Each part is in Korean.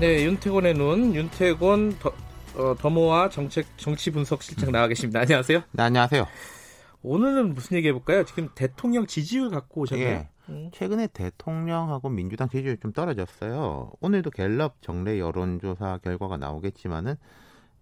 네, 윤태곤의 눈, 윤태곤 더, 어, 더모아 정책 정치 분석 실장 나와 계십니다. 안녕하세요. 네, 안녕하세요. 오늘은 무슨 얘기 해볼까요? 지금 대통령 지지율 갖고 오셨네요. 예. 음. 최근에 대통령하고 민주당 지지율이 좀 떨어졌어요. 오늘도 갤럽 정례 여론조사 결과가 나오겠지만은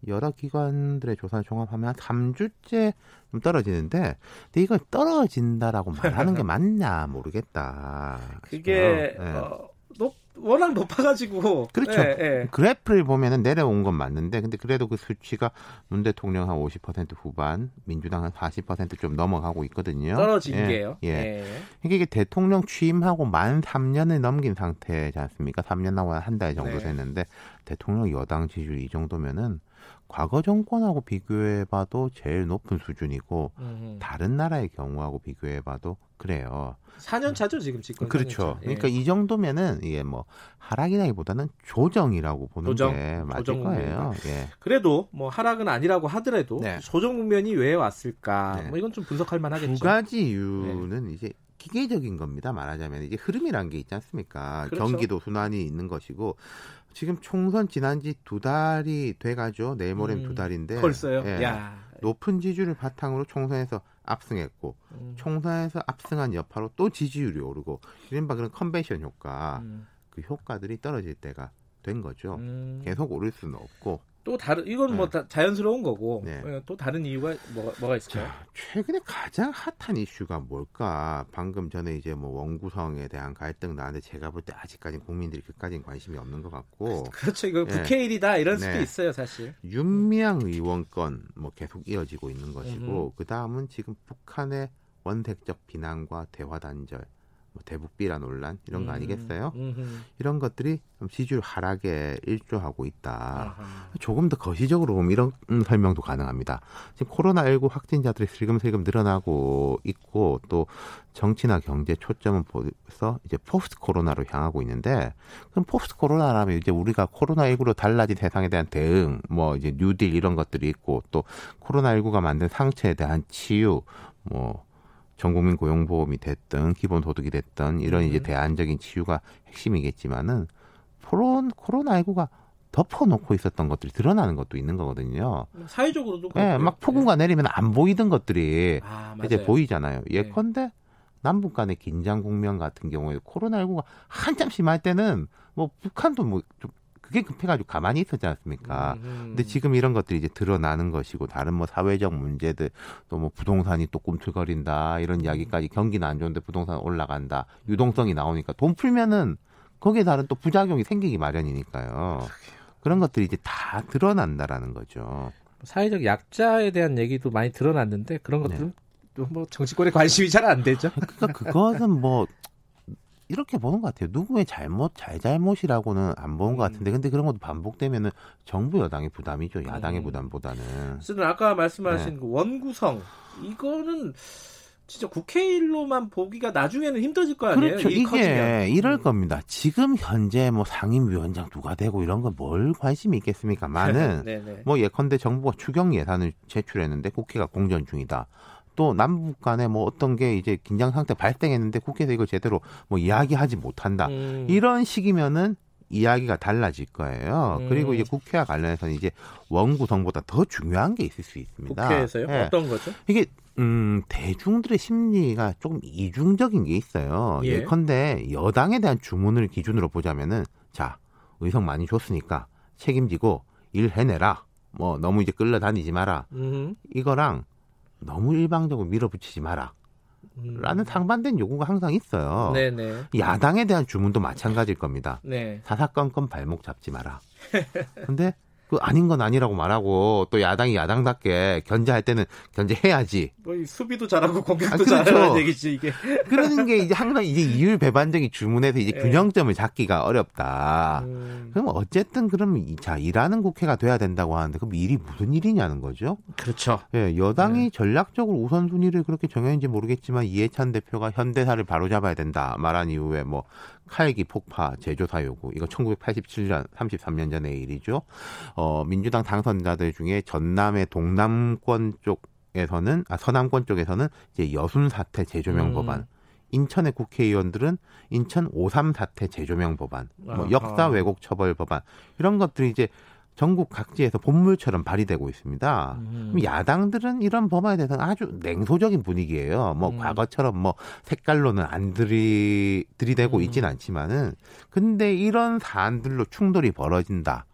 여러 기관들의 조사를 종합하면 한 3주째 좀 떨어지는데 근데 이걸 떨어진다라고 말하는 게 맞냐 모르겠다. 그게. 예. 어, 높, 워낙 높아가지고 그렇죠. 예, 예. 그래프를 보면은 내려온 건 맞는데 근데 그래도 그 수치가 문 대통령 한 50% 후반, 민주당 한 40%좀 넘어가고 있거든요. 떨어진 예, 게요. 예. 예. 이게 이게 대통령 취임하고 만 3년을 넘긴 상태지 않습니까? 3년하고 한달 정도 네. 됐는데 대통령 여당 지지율 이 정도면은 과거 정권하고 비교해봐도 제일 높은 수준이고 음. 다른 나라의 경우하고 비교해봐도 그래요. 4년 차죠 지금 집권. 그렇죠. 4년 차. 예. 그러니까 이 정도면은 이게 뭐 하락이라기보다는 조정이라고 보는 조정, 게 맞을 조정 거예요. 예. 그래도 뭐 하락은 아니라고 하더라도 네. 조정 국면이 왜 왔을까? 네. 뭐 이건 좀 분석할 만하겠죠. 두 가지 이유는 이제 기계적인 겁니다. 말하자면 이제 흐름이란 게 있지 않습니까? 그렇죠. 경기도 순환이 있는 것이고 지금 총선 지난 지 두 달이 돼가죠. 내일 모레면 음, 두 달인데 벌써요. 예. 야. 높은 지지율을 바탕으로 총선에서 압승했고 음. 총선에서 압승한 여파로 또 지지율이 오르고 이른바 그런 컨벤션 효과 음. 그 효과들이 떨어질 때가 된 거죠. 음. 계속 오를 수는 없고 또 다른 이건 뭐 네. 다 자연스러운 거고 네. 예, 또 다른 이유가 뭐가, 뭐가 있을까요? 자, 최근에 가장 핫한 이슈가 뭘까? 방금 전에 이제 뭐 원구성에 대한 갈등 나왔는데 제가 볼 때 아직까지 국민들이 그까지는 관심이 없는 것 같고 그렇죠. 이거 예. 국회일이다 이럴 수도 네. 있어요, 사실. 윤미향 의원 건 뭐 계속 이어지고 있는. 것이고 그 다음은 지금 북한의 원색적 비난과 대화 단절, 뭐 대북 비라 논란 이런 거 음, 아니겠어요? 음흠. 이런 것들이 좀 지지율 하락에 일조하고 있다. 아하. 조금 더 거시적으로 보면 이런 음, 설명도 가능합니다. 지금 코로나19 확진자들이 슬금슬금 늘어나고 있고 또 정치나 경제 초점은 벌써 이제 포스트 코로나로 향하고 있는데 그럼 포스트 코로나라면 이제 우리가 코로나19로 달라진 세상에 대한 대응, 뭐 이제 뉴딜 이런 것들이 있고 또 코로나19가 만든 상처에 대한 치유, 뭐 전국민 고용보험이 됐든 기본소득이 됐든 이런 이제 음. 대안적인 치유가 핵심이겠지만은 코론 코로나19가 덮어놓고 있었던 것들이 드러나는 것도 있는 거거든요. 사회적으로도 예, 그렇고요. 막 폭우가 내리면 안 보이던 것들이 아. 이제 보이잖아요. 네. 예컨대 남북 간의 긴장 국면 같은 경우에 코로나19가 한참 심할 때는 뭐 북한도 뭐 좀 그게 급해가지고 가만히 있었지 않습니까? 음. 근데 지금 이런 것들이 이제 드러나는 것이고 다른 뭐 사회적 문제들 또 뭐 부동산이 또 꿈틀거린다 이런 이야기까지 경기는 안 좋은데 부동산 올라간다 유동성이 나오니까 돈 풀면은 거기에 다른 또 부작용이 생기기 마련이니까요. 그런 것들이 이제 다 드러난다라는 거죠. 사회적 약자에 대한 얘기도 많이 드러났는데 그런 네. 것들은 또뭐 정치권에 관심이 잘 안 되죠. 그러니까 그것은 뭐 이렇게 보는 것 같아요. 누구의 잘못, 잘잘못이라고는 안 보는 것 음. 같은데, 근데 그런 것도 반복되면은 정부 여당의 부담이죠. 야당의 음. 부담보다는. 어쨌든 아까 말씀하신 네. 그 원구성 이거는 진짜 국회일로만 보기가 나중에는 힘들어질 거 아니에요? 그렇죠. 이게 커지면. 이럴 음. 겁니다. 지금 현재 뭐 상임위원장 누가 되고 이런 건 뭘 관심이 있겠습니까? 많은 네네. 뭐 예컨대 정부가 추경 예산을 제출했는데 국회가 공전 중이다. 또 남북 간에 뭐 어떤 게 이제 긴장 상태 발생했는데 국회에서 이걸 제대로 뭐 이야기하지 못한다. 음. 이런 식이면은 이야기가 달라질 거예요. 음. 그리고 이제 국회와 관련해서는 이제 원구성보다 더 중요한 게 있을 수 있습니다. 국회에서요? 예. 어떤 거죠? 이게 음 대중들의 심리가 조금 이중적인 게 있어요. 예. 예. 컨대 여당에 대한 주문을 기준으로 보자면은 자 의석 많이 줬으니까 책임지고 일 해내라. 뭐 너무 이제 끌려다니지 마라. 음. 이거랑 너무 일방적으로 밀어붙이지 마라. 음. 라는 상반된 요구가 항상 있어요. 네네. 야당에 대한 주문도 마찬가지일 겁니다. 네. 사사건건 발목 잡지 마라. 근데 그 아닌 건 아니라고 말하고 또 야당이 야당답게 견제할 때는 견제해야지. 뭐 수비도 잘하고 공격도 아, 그렇죠. 잘하는 얘기지 이게. 그러는 게 이제 항상 이제 이율 배반적인 주문에서 이제 예. 균형점을 잡기가 어렵다. 음, 그럼 어쨌든 그러면 이- 자 일하는 국회가 돼야 된다고 하는데 그럼 일이 무슨 일이냐는 거죠. 그렇죠. 예, 여당이 전략적으로 우선순위를 그렇게 정했는지 모르겠지만 이해찬 대표가 현대사를 바로잡아야 된다 말한 이후에 뭐 칼기 폭파 제조사 요구 이거 1987년 33년 전의 일이죠. 어 민주당 당선자들 중에 전남의 동남권 쪽에서는 아 서남권 쪽에서는 이제 여순 사태 재조명 음. 법안 인천의 국회의원들은 인천 5.3 사태 재조명 법안, 뭐. 역사 왜곡 처벌 법안 이런 것들이 이제 전국 각지에서 본물처럼 발의되고 있습니다. 음. 그럼 야당들은 이런 법안에 대해서는 아주 냉소적인 분위기예요. 뭐 음. 과거처럼 뭐 색깔로는 안 들이 들이대고 음. 있진 않지만은 근데 이런 사안들로 충돌이 벌어진다.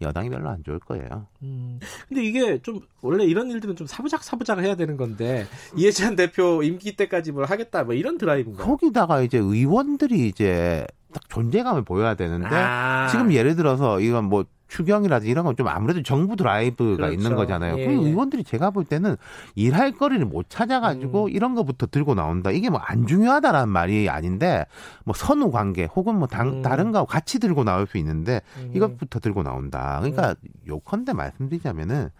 여당이 별로 안 좋을 거예요. 음, 근데 이게 좀 원래 이런 일들은 좀 사부작 사부작 해야 되는 건데 이해찬 대표 임기 때까지 뭘 하겠다 뭐 이런 드라이브인가요? 거기다가 이제 의원들이 이제 딱 존재감을 보여야 되는데 아. 지금 예를 들어서 이건 뭐 추경이라든지 이런 건 좀 아무래도 정부 드라이브가 그렇죠. 있는 거잖아요. 예, 그 예. 의원들이 제가 볼 때는 일할 거리를 못 찾아가지고 음. 이런 거부터 들고 나온다. 이게 뭐 안 중요하다라는 말이 아닌데 뭐 선후 관계 혹은 뭐 당, 음. 다른 거하고 같이 들고 나올 수 있는데 음. 이것부터 들고 나온다. 그러니까 요컨대 말씀드리자면은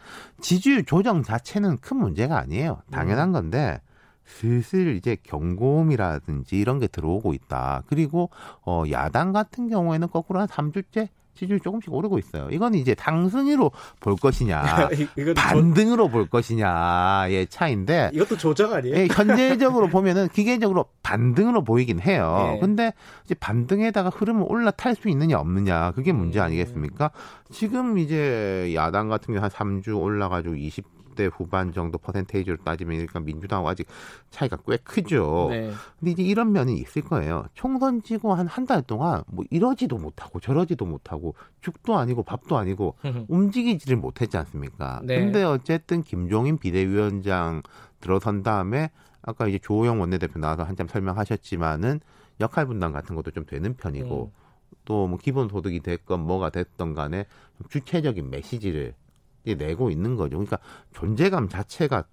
지지율 조정 자체는 큰 문제가 아니에요. 음. 당연한 건데 슬슬 이제 경고음이라든지 이런 게 들어오고 있다. 그리고 어 야당 같은 경우에는 거꾸로 한 3주째 지지율 조금씩 오르고 있어요. 이건 이제 상승으로 볼 것이냐, 반등으로 볼 것이냐의 차이인데 이것도 조작 아니에요? 예, 현재적으로 보면은 기계적으로 반등으로 보이긴 해요. 예. 근데 이제 반등에다가 흐름을 올라탈 수 있느냐 없느냐 그게 문제 음. 아니겠습니까? 지금 이제 야당 같은 경우 한 3주 올라가지고 20 대 후반 정도 퍼센테이지로 따지면 그러니까 민주당하고 아직 차이가 꽤 크죠. 네. 근데 이제 이런 면이 있을 거예요. 총선 지고 한 한 달 동안 뭐 이러지도 못하고 저러지도 못하고 죽도 아니고 밥도 아니고 움직이지를 못했지 않습니까? 네. 근데 어쨌든 김종인 비대위원장 들어선 다음에 아까 이제 조호영 원내대표 나와서 한참 설명하셨지만은 역할 분담 같은 것도 좀 되는 편이고 또뭐 기본소득이 됐건 뭐가 됐던 간에 좀 주체적인 메시지를 내고 있는 거죠. 그러니까 존재감 자체가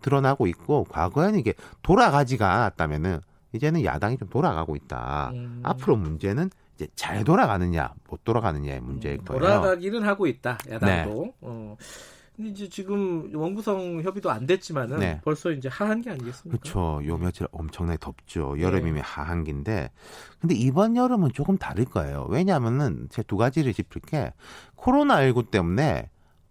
드러나고 있고 과거에는 이게 돌아가지가 않았다면은 이제는 야당이 좀 돌아가고 있다. 음. 앞으로 문제는 이제 잘 돌아가느냐 못 돌아가느냐의 문제일 거예요. 돌아가기는 하고 있다 야당도. 어. 근데 이제 지금 원구성 협의도 안 됐지만은 네. 벌써 이제 하한 게 아니겠습니까? 그렇죠. 요 며칠 엄청나게 덥죠. 네. 여름이면 하한기인데, 근데 이번 여름은 조금 다를 거예요. 왜냐하면은 제가 두 가지를 짚을 게 코로나 19 때문에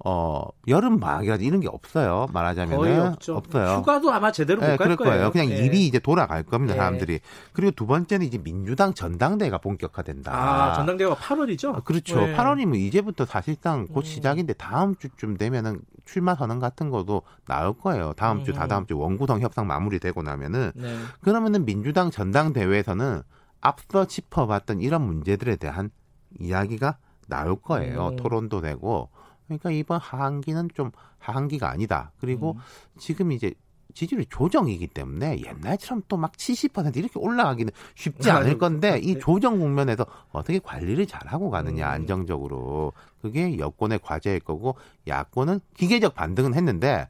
어 여름 방학이라든지 이런 게 없어요. 말하자면은 거의 없죠. 없어요. 휴가도 아마 제대로 못 네, 갈 그럴 거예요. 그냥 예. 일이 이제 돌아갈 겁니다, 예. 사람들이. 그리고 두 번째는 이제 민주당 전당대회가 본격화된다. 아 전당대회가 8월이죠? 아, 그렇죠. 네. 8월이면 이제부터 사실상 곧 음. 시작인데 다음 주쯤 되면은 출마 선언 같은 것도 나올 거예요. 다음 주, 음. 다다음 주 원구성 협상 마무리되고 나면은 네. 그러면은 민주당 전당대회에서는 앞서 짚어봤던 이런 문제들에 대한 이야기가 나올 거예요. 음. 토론도 되고. 그러니까 이번 하한기는 좀 하한기가 아니다. 그리고 음. 지금 이제 지지율 조정이기 때문에 옛날처럼 또 막 70% 이렇게 올라가기는 쉽지 않을 건데 이 네. 조정 국면에서 어떻게 관리를 잘하고 가느냐 음. 안정적으로 그게 여권의 과제일 거고 야권은 기계적 반등은 했는데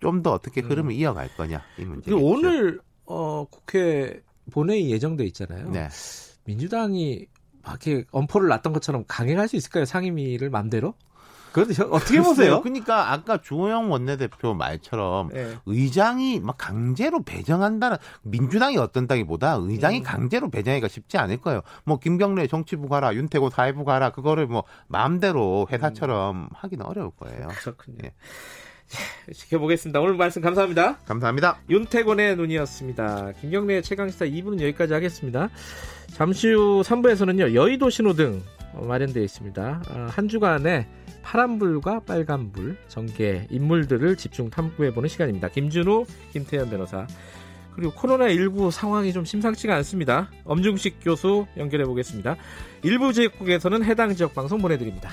좀 더 어떻게 음. 흐름을 이어갈 거냐 이 문제. 오늘 어, 국회 본회의 예정돼 있잖아요. 네. 민주당이 막 이렇게 엄포를 놨던 것처럼 강행할 수 있을까요? 상임위를 맘대로? 저- 어떻게 보세요? 그러니까 아까 주호영 원내대표 말처럼 예. 의장이 막 강제로 배정한다는 민주당이 어떤다기보다 의장이 음. 강제로 배정하기가 쉽지 않을 거예요. 뭐 김경래 정치부 가라, 윤태고 사회부 가라 그거를 뭐 마음대로 회사처럼 하기는 어려울 거예요. 그렇군요. 예. 자, 지켜보겠습니다. 오늘 말씀 감사합니다. 감사합니다. 윤태곤의 눈이었습니다. 김경래의 최강시사 2부는 여기까지 하겠습니다. 잠시 후 3부에서는요, 여의도 신호등 어, 마련되어 있습니다. 어, 한 주간의 파란불과 빨간불, 전개, 인물들을 집중 탐구해보는 시간입니다. 김준우, 김태현 변호사. 그리고 코로나19 상황이 좀 심상치가 않습니다. 엄중식 교수 연결해 보겠습니다. 일부 지역국에서는 해당 지역 방송 보내드립니다.